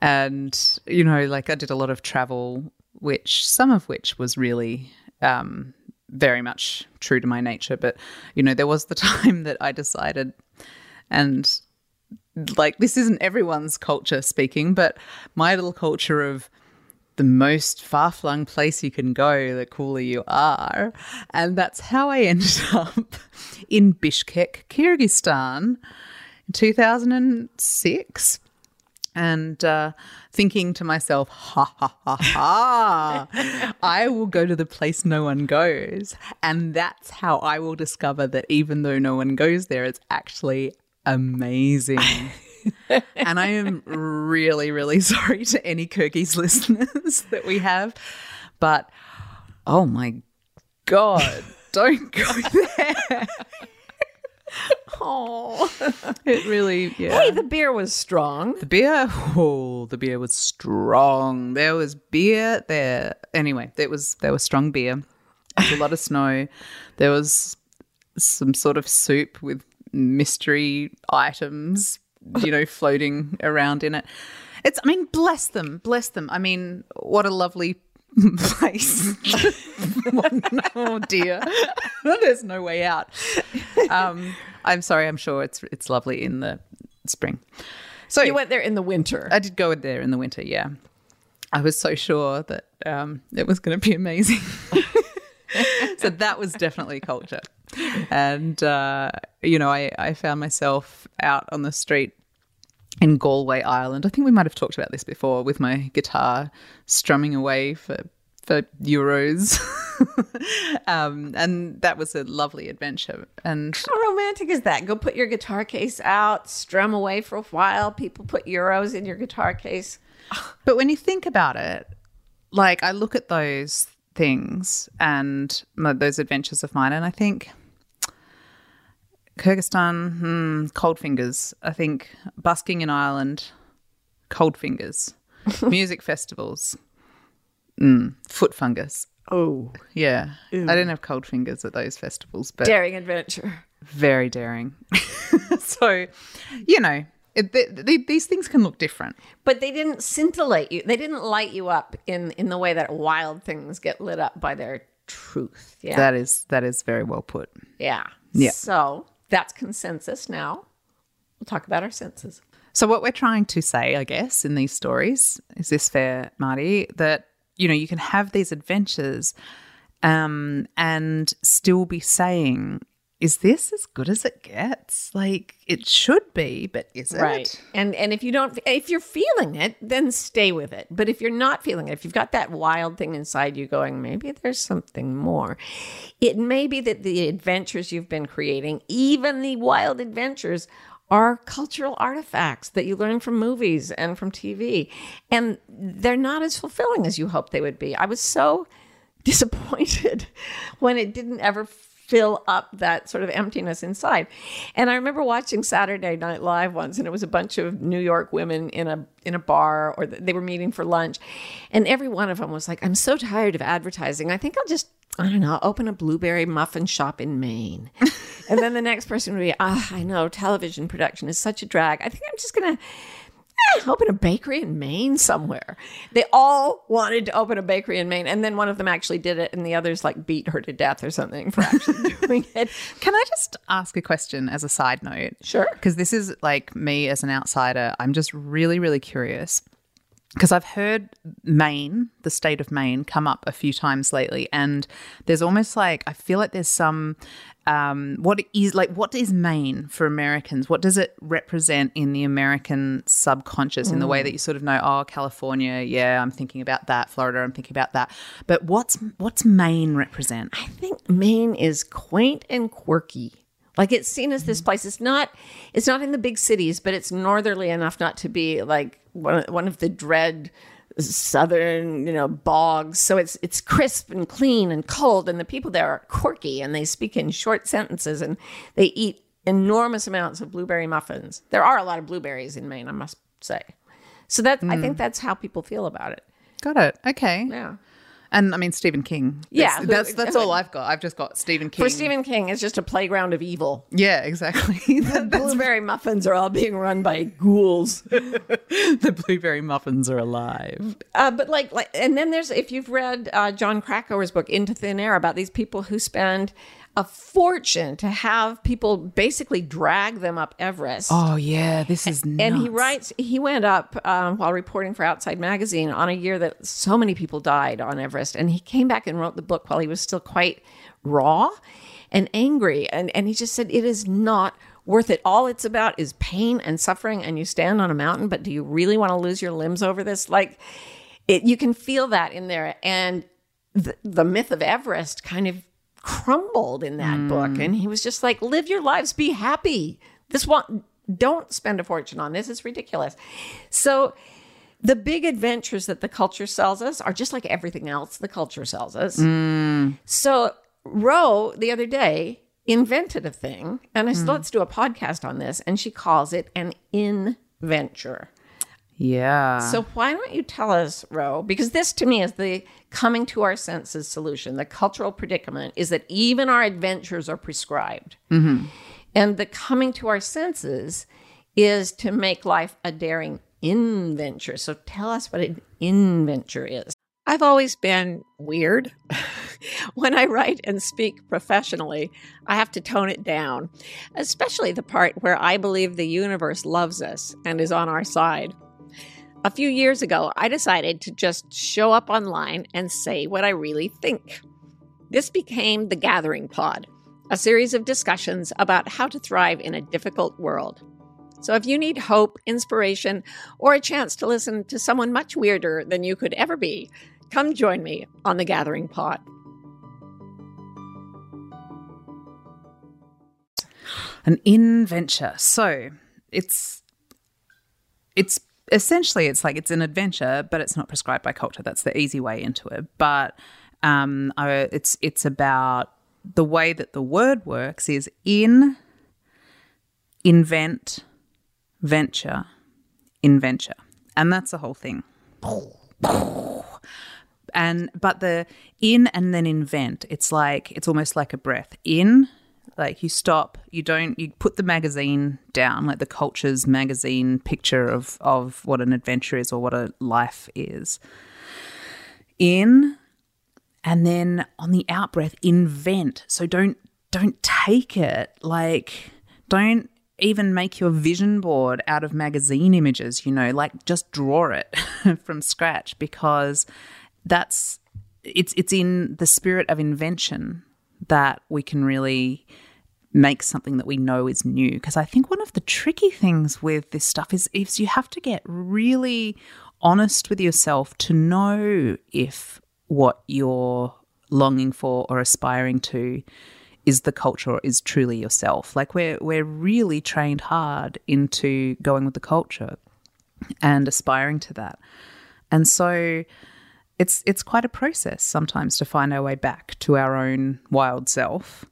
and, you know, like I did a lot of travel, which some of which was really um, very much true to my nature. But, you know, there was the time that I decided, and like this isn't everyone's culture speaking, but my little culture of the most far flung place you can go, the cooler you are. And that's how I ended up in Bishkek, Kyrgyzstan in 2006. And uh, thinking to myself, ha ha ha ha, I will go to the place no one goes. And that's how I will discover that even though no one goes there, it's actually amazing. and I am really, really sorry to any Kyrgyz listeners that we have. But oh my God, don't go there. Oh, It really, yeah. hey, the beer was strong. The beer, oh, the beer was strong. There was beer there. Anyway, there was there was strong beer. There was a lot of snow. There was some sort of soup with mystery items, you know, floating around in it. It's, I mean, bless them, bless them. I mean, what a lovely place. oh dear, there's no way out. Um, I'm sorry. I'm sure it's it's lovely in the spring. So You went there in the winter. I did go there in the winter, yeah. I was so sure that um, it was going to be amazing. so that was definitely culture. And, uh, you know, I, I found myself out on the street in Galway, Ireland. I think we might have talked about this before with my guitar strumming away for, for euros. um, and that was a lovely adventure. And How romantic is that? Go put your guitar case out, strum away for a while. People put euros in your guitar case. But when you think about it, like I look at those things and those adventures of mine, and I think Kyrgyzstan, hmm, cold fingers. I think busking in Ireland, cold fingers. Music festivals, mm, foot fungus. Oh, Yeah, I didn't have cold fingers at those festivals, but daring adventure. very daring. so, you know, it, th th these things can look different. But they didn't scintillate you. They didn't light you up in in the way that wild things get lit up by their truth. Yeah. That is that is very well put. yeah. Yeah. So that's consensus now. We'll talk about our senses. So what we're trying to say, I guess, in these stories, is this fair, Marty, that you know, you can have these adventures um and still be saying, is this as good as it gets? Like it should be, but is it? Right. And and if you don't if you're feeling it, then stay with it. But if you're not feeling it, if you've got that wild thing inside you going, maybe there's something more. It may be that the adventures you've been creating, even the wild adventures, are cultural artifacts that you learn from movies and from TV. And they're not as fulfilling as you hoped they would be. I was so disappointed when it didn't ever fill up that sort of emptiness inside. And I remember watching Saturday Night Live once and it was a bunch of New York women in a in a bar or they were meeting for lunch and every one of them was like I'm so tired of advertising. I think I'll just I don't know, open a blueberry muffin shop in Maine. and then the next person would be, ah, I know television production is such a drag. I think I'm just going to eh, open a bakery in Maine somewhere. They all wanted to open a bakery in Maine, and then one of them actually did it, and the others like beat her to death or something for actually doing it. Can I just ask a question as a side note? Sure. Because this is like me as an outsider. I'm just really, really curious. Because I've heard Maine, the state of Maine, come up a few times lately, and there's almost like I feel like there's some um, what is like what is Maine for Americans? What does it represent in the American subconscious in the way that you sort of know, oh, California, yeah, I'm thinking about that. Florida, I'm thinking about that. But what's what's Maine represent? I think Maine is quaint and quirky. Like it's seen as this place. It's not. It's not in the big cities, but it's northerly enough not to be like one of, one of the dread southern, you know, bogs. So it's it's crisp and clean and cold, and the people there are quirky and they speak in short sentences and they eat enormous amounts of blueberry muffins. There are a lot of blueberries in Maine, I must say. So that I hmm. think that's how people feel about it. Got it. Okay. Yeah. And I mean Stephen King. Yeah, That's who- that's, that's all I've got. I've just got Stephen King. For Stephen King, it's just a playground of evil. Yeah, exactly. the, Blueberry muffins are all being run by ghouls. the blueberry muffins are alive. Uh, but like, like, and then there's if you've read uh, Jon Krakauer's book Into Thin Air about these people who spend a fortune to have people basically drag them up Everest. Oh yeah, this is nuts. And he writes, he went up um, while reporting for Outside Magazine on a year that so many people died on Everest. And he came back and wrote the book while he was still quite raw and angry. And, and he just said, it is not worth it. All it's about is pain and suffering. And you stand on a mountain, but do you really want to lose your limbs over this? Like, it, you can feel that in there. And the, the myth of Everest kind of crumbled in that book. Hmm. And he was just like, live your lives, be happy. This one, don't spend a fortune on this. It's ridiculous. So, the big adventures that the culture sells us are just like everything else the culture sells us. Hmm. So, Ro the other day invented a thing, and I said, hmm. let's do a podcast on this. And she calls it an inventure. Yeah. So why don't you tell us, Ro? Because this to me is the coming to our senses solution. The cultural predicament is that even our adventures are prescribed. Mm-hmm. And the coming to our senses is to make life a daring inventure. So tell us what an inventure is. I've always been weird. when I write and speak professionally, I have to tone it down, especially the part where I believe the universe loves us and is on our side. A few years ago, I decided to just show up online and say what I really think. This became the Gathering Pod, a series of discussions about how to thrive in a difficult world. So if you need hope, inspiration, or a chance to listen to someone much weirder than you could ever be, come join me on the Gathering Pod. an inventure. So it's it's essentially it's like it's an adventure, but it's not prescribed by culture. That's the easy way into it. But um, I, it's it's about the way that the word works is in, invent, venture, inventure, and that's the whole thing. And but the in and then invent, it's like it's almost like a breath in like you stop you don't you put the magazine down like the culture's magazine picture of of what an adventure is or what a life is. In and then on the out breath invent. So don't don't take it. Like don't even make your vision board out of magazine images you know like just draw it from scratch because that's it's it's in the spirit of invention that we can really make something that we know is new. Because I think one of the tricky things with this stuff is is you have to get really honest with yourself to know if what you're longing for or aspiring to is the culture or is truly yourself. Like we're we're really trained hard into going with the culture and aspiring to that. And so it's it's quite a process sometimes to find our way back to our own wild self.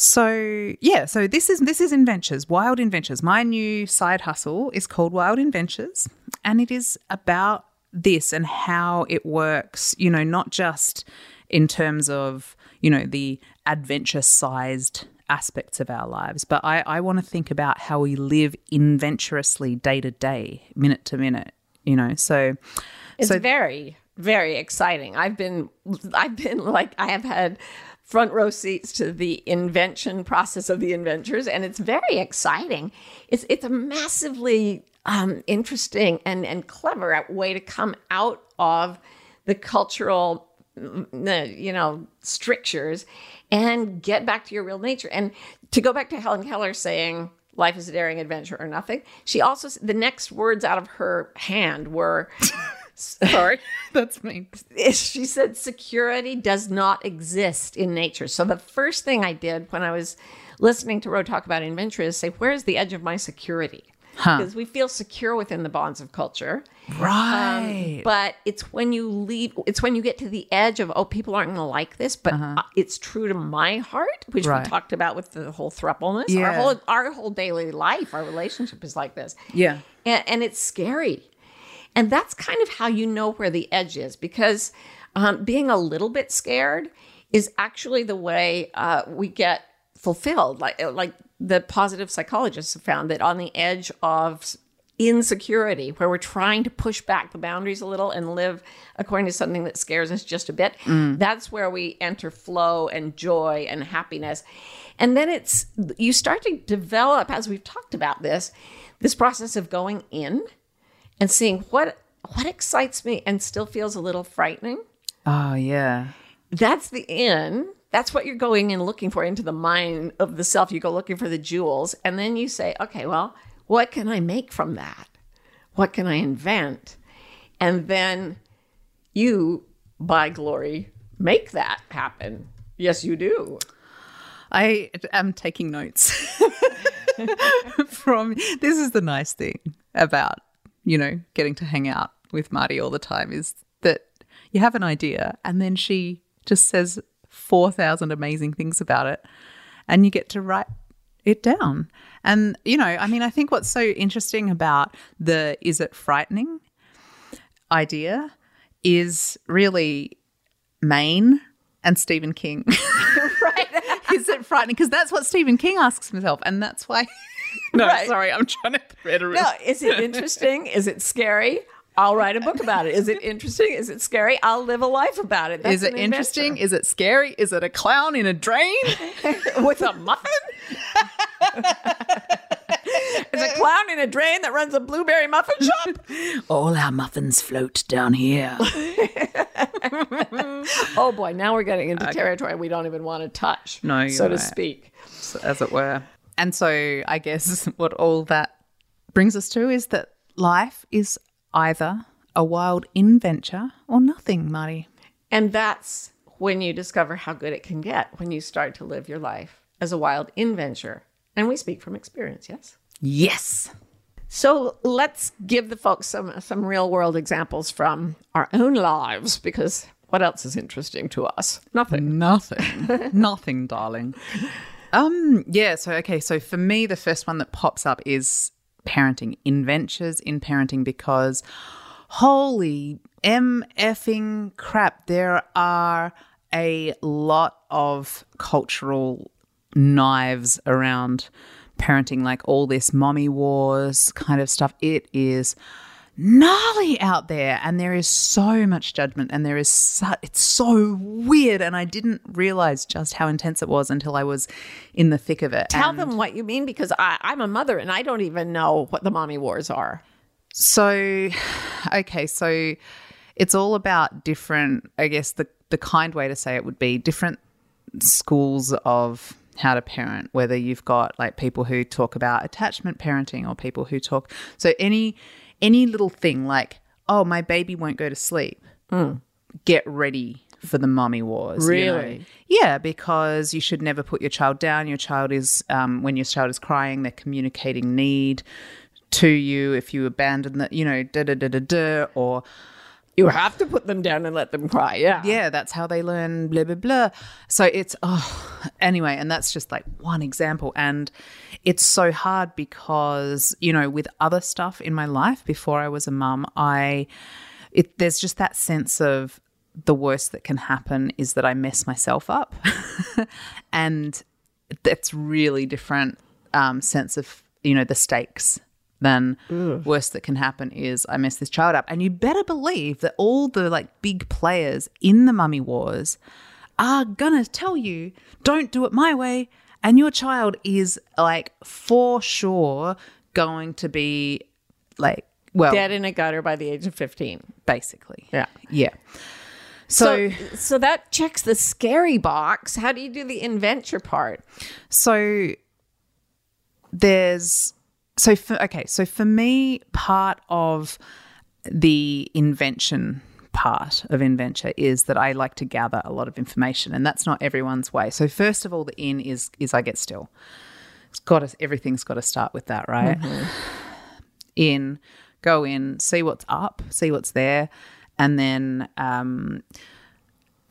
So yeah, so this is this is Inventures, Wild Inventures. My new side hustle is called Wild Inventures, and it is about this and how it works. You know, not just in terms of you know the adventure-sized aspects of our lives, but I, I want to think about how we live inventurously day to day, minute to minute. You know, so It's so very, very exciting. I've been, I've been like, I have had front row seats to the invention process of the inventors, and it's very exciting. It's it's a massively um, interesting and and clever way to come out of the cultural, mm, you know, strictures and get back to your real nature. And to go back to Helen Keller saying. Life is a daring adventure or nothing. She also, the next words out of her hand were, sorry, that's me. she said security does not exist in nature. So the first thing I did when I was listening to Ro talk about inventory is say, where's the edge of my security? Because we feel secure within the bonds of culture. Right. But it's when you leave, it's when you get to the edge of, oh, people aren't going to like this, but uh, it's true to my heart, which Right. we talked about with the whole thrupleness. Our whole, our whole daily life, our relationship is like this yeah. and, and it's scary. And that's kind of how you know where the edge is because Um, being a little bit scared is actually the way uh, we get fulfilled. Like like the positive psychologists have found that on the edge of insecurity, where we're trying to push back the boundaries a little and live according to something that scares us just a bit, that's where we enter flow and joy and happiness. And then it's you start to develop, as we've talked about this, this process of going in and seeing what what excites me and still feels a little frightening. Oh, yeah. That's the in. That's what you're going and looking for into the mind of the self. You go looking for the jewels, and then you say, okay, well, what can I make from that? What can I invent? And then you, by glory, make that happen. Yes, you do. I am taking notes from this is the nice thing about, you know, getting to hang out with Marty all the time is that you have an idea and then she just says 4,000 amazing things about it and you get to write it down. And, you know, I mean, I think what's so interesting about the is it frightening idea is really Maine and Stephen King. Right. is it frightening? Because that's what Stephen King asks himself, and that's why. no, Right. sorry, I'm trying to thread a no, is it interesting? is it scary? I'll write a book about it. Is it interesting? Is it scary? I'll live a life about it. That's Is it interesting? Is it scary? Is it a clown in a drain? with a muffin? Is a clown in a drain that runs a blueberry muffin shop? All our muffins float down here. Oh boy, now we're getting into territory we don't even want to touch. No, so to right. speak. as it were. And so I guess what all that brings us to is that life is either a wild adventure or nothing, Marty. And that's when you discover how good it can get when you start to live your life as a wild adventure. And we speak from experience, yes? Yes. So let's give the folks some some real world examples from our own lives because what else is interesting to us? Nothing. Nothing. Nothing, darling. Um, yeah, so okay, so for me the first one that pops up is parenting, inventures in parenting because holy M effing crap, there are a lot of cultural knives around parenting, like all this mommy wars kind of stuff. It is gnarly out there and there is so much judgment and there is so, it's so weird and I didn't realize just how intense it was until I was in the thick of it. Tell And them what you mean because I, I'm a mother and I don't even know what the mommy wars are. So okay, so it's all about different I guess the the kind way to say it would be different schools of how to parent whether you've got like people who talk about attachment parenting or people who talk so any any little thing like oh my baby won't go to sleep get ready for the mommy wars you know. Really? yeah because you should never put your child down your child is um, when your child is crying they're communicating need to you if you abandon the you know da da da da da or You have to put them down and let them cry. Yeah. yeah, that's how they learn blah blah blah. So it's oh anyway, and that's just like one example. And it's so hard because, you know, with other stuff in my life before I was a mum, I it there's just that sense of the worst that can happen is that I mess myself up. and that's really different um, sense of, you know, the stakes then worst that can happen is I mess this child up. And you better believe that all the like big players in the mummy wars are gonna tell you, don't do it my way. And your child is like for sure going to be like, well, Dead in a gutter by the age of 15. basically. Yeah. Yeah. So, So, so that checks the scary box. How do you do the adventure part? so there's so for okay so for me part of the invention part of inventure is that i like to gather a lot of information and that's not everyone's way. So first of all the in is is i get still. It's got to everything's got to start with that right? In go in see what's up see what's there and then um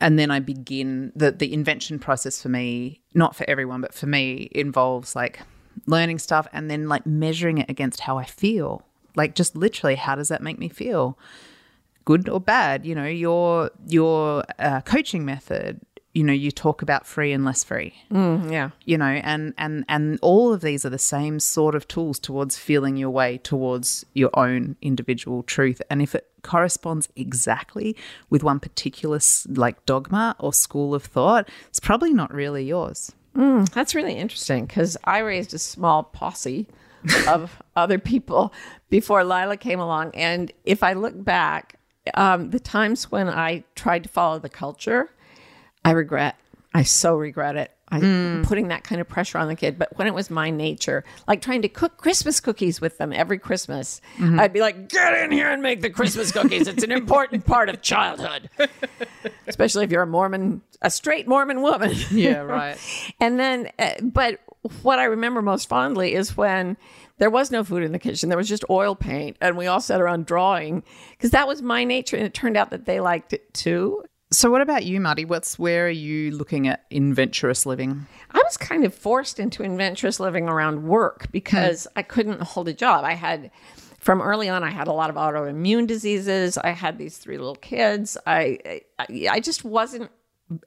and then I begin the the invention process for me, not for everyone, but for me, involves like learning stuff and then like measuring it against how I feel. Like just literally, how does that make me feel? good or bad. You know, your your uh, coaching method. You know, you talk about free and less free. yeah. You know, and and and all of these are the same sort of tools towards feeling your way towards your own individual truth. And if it corresponds exactly with one particular like dogma or school of thought, it's probably not really yours. That's really interesting because I raised a small posse of other people before Lila came along. And if I look back, um, the times when I tried to follow the culture, I regret. I so regret it. I putting that kind of pressure on the kid. But when it was my nature, like trying to cook Christmas cookies with them every Christmas, I'd be like, "Get in here and make the Christmas cookies. It's an important part of childhood, especially if you're a Mormon, a straight Mormon woman." Yeah, right. And then, uh, but what I remember most fondly is when there was no food in the kitchen. There was just oil paint, and we all sat around drawing because that was my nature, and it turned out that they liked it too. So, what about you, Marty? What's where are you looking at adventurous living? I was kind of forced into adventurous living around work because I couldn't hold a job. I had, from early on, I had a lot of autoimmune diseases. I had these three little kids. I, I, I just wasn't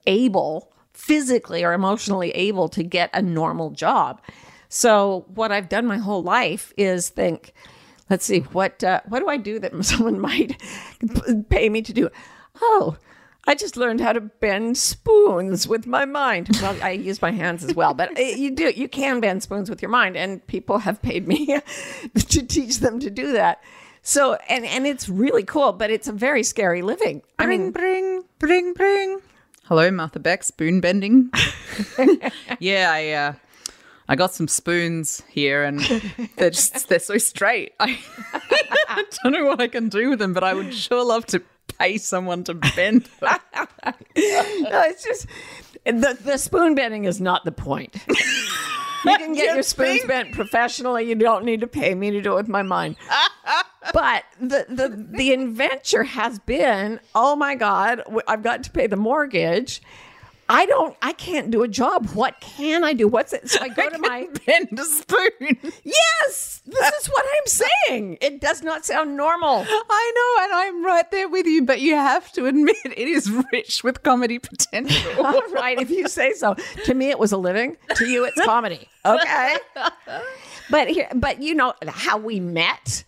able, physically or emotionally able, to get a normal job. So what I've done my whole life is think, let's see, what uh, what do I do that someone might pay me to do? Oh, I just learned how to bend spoons with my mind. Well, I use my hands as well, but uh, you do you can bend spoons with your mind, and people have paid me to teach them to do that. So and and it's really cool, but it's a very scary living. I Bring, mean, bring, bring, bring. Hello, Martha Beck, spoon bending. yeah, I uh, I got some spoons here, and they're just they're so straight. I, I don't know what I can do with them, but I would sure love to pay someone to bend. no, it's just the the spoon bending is not the point. You can get You your spoons think? bent professionally. You don't need to pay me to do it with my mind. but the the the adventure has been, oh my god, I've got to pay the mortgage. I don't. I can't do a job. What can I do? What's it? So I go to my. bend a spoon. Yes, this is what I'm saying. It does not sound normal. I know, and I'm right there with you, but you have to admit it is rich with comedy potential. All right, if you say so. To me, it was a living. To you, it's comedy. Okay. But here, but you know how we met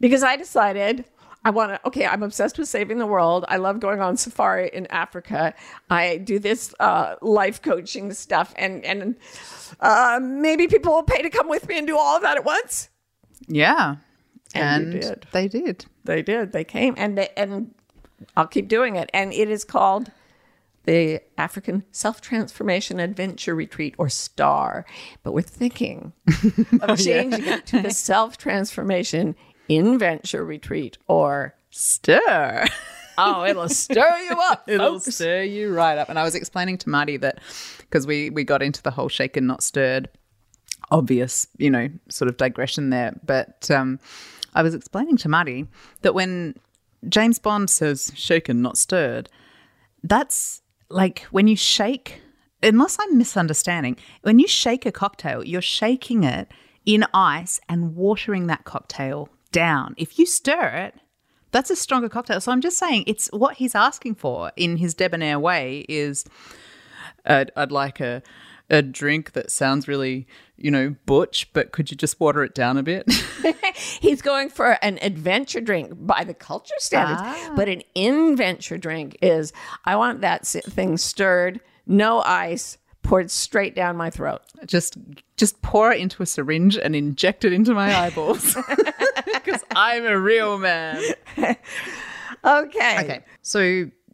because I decided I want to. Okay, I'm obsessed with saving the world. I love going on safari in Africa. I do this uh, life coaching stuff, and and uh, maybe people will pay to come with me and do all of that at once. yeah. And And, did. they did. They did. They came, and they, and I'll keep doing it. And it is called the African Self Transformation Adventure Retreat, or STAR. But we're thinking of changing it to the Self Transformation Inventure Retreat, or Stir. oh, it'll stir you up, It'll folks. stir you right up. And I was explaining to Marty that because we we got into the whole shaken not stirred, obvious, you know, sort of digression there. But um, I was explaining to Marty that when James Bond says shaken not stirred, that's like when you shake. Unless I'm misunderstanding, when you shake a cocktail, you're shaking it in ice and watering that cocktail down. If you stir it, that's a stronger cocktail. So I'm just saying, it's what he's asking for in his debonair way is, I'd, I'd like a a drink that sounds really, you know, butch, but could you just water it down a bit? He's going for an adventure drink by the culture standards, ah. but an inventure drink is I want that thing stirred, no ice, poured straight down my throat. just just pour it into a syringe and inject it into my eyeballs because I'm a real man. Okay. Okay. So,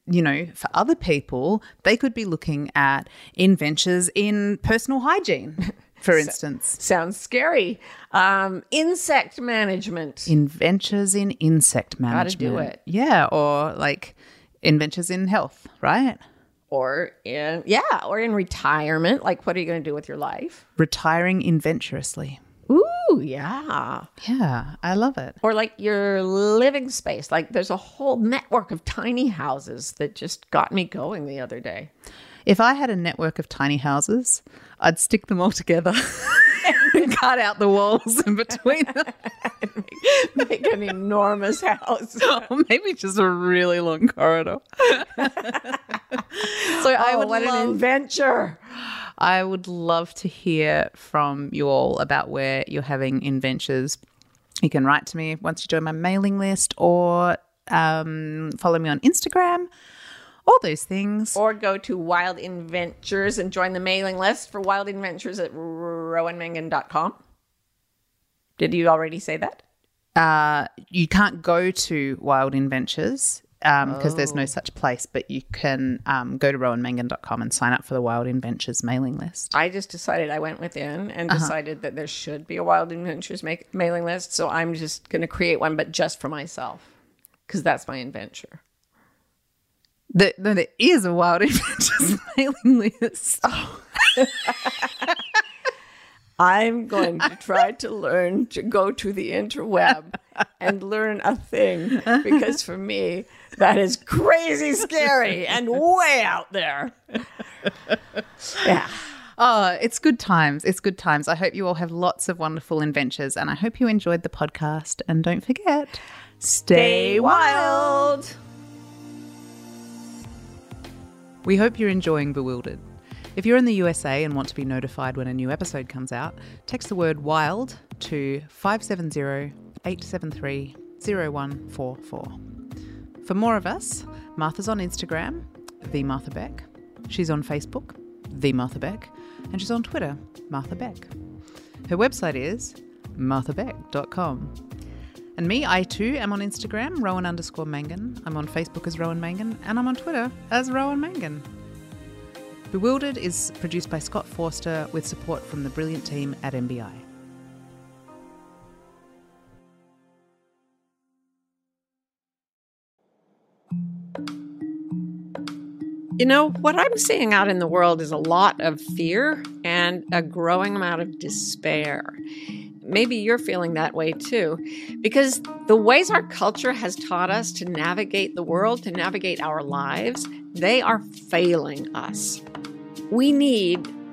you know, for other people, they could be looking at inventures in personal hygiene, for instance. Sounds scary. Um, insect management. Inventures in insect management. Gotta do it. Yeah. Or like inventures in health, right? or in yeah, or in retirement. Like, what are you going to do with your life? Retiring inventurously. Ooh, yeah. Yeah, I love it. Or like your living space. Like, there's a whole network of tiny houses that just got me going the other day. If I had a network of tiny houses, I'd stick them all together and cut out the walls in between them. And make an enormous house. or maybe just a really long corridor. so I Oh, would what love, an adventure. I would love to hear from you all about where you're having adventures. You can write to me once you join my mailing list or um, follow me on Instagram. All those things. Or go to Wild Inventures and join the mailing list for Wild Inventures at rowanmangan.com. Did you already say that? uh, you can't go to Wild Adventures because there's no such place, but you can um, go to rowanmangan.com and sign up for the Wild Inventures mailing list. I just decided I went within and decided that there should be a Wild Inventures mailing list. So I'm just going to create one, but just for myself because that's my adventure. The, no, there is a Wild Adventures mailing list. I'm going to try to learn to go to the interweb and learn a thing because for me, that is crazy scary and way out there. Yeah. Oh, it's good times. It's good times. I hope you all have lots of wonderful adventures and I hope you enjoyed the podcast. And don't forget, stay wild. We hope you're enjoying Bewildered. If you're in the USA and want to be notified when a new episode comes out, text the word WILD to 570 873 0144. For more of us, Martha's on Instagram, The Martha Beck. She's on Facebook, The Martha Beck. And she's on Twitter, Martha Beck. Her website is marthabeck.com. And me, I too am on Instagram, Rowan underscore Mangan. I'm on Facebook as Rowan Mangan, and I'm on Twitter as Rowan Mangan. Bewildered is produced by Scott Forster with support from the brilliant team at MBI. You know, what I'm seeing out in the world is a lot of fear and a growing amount of despair. Maybe you're feeling that way too, because the ways our culture has taught us to navigate the world, to navigate our lives, they are failing us. We need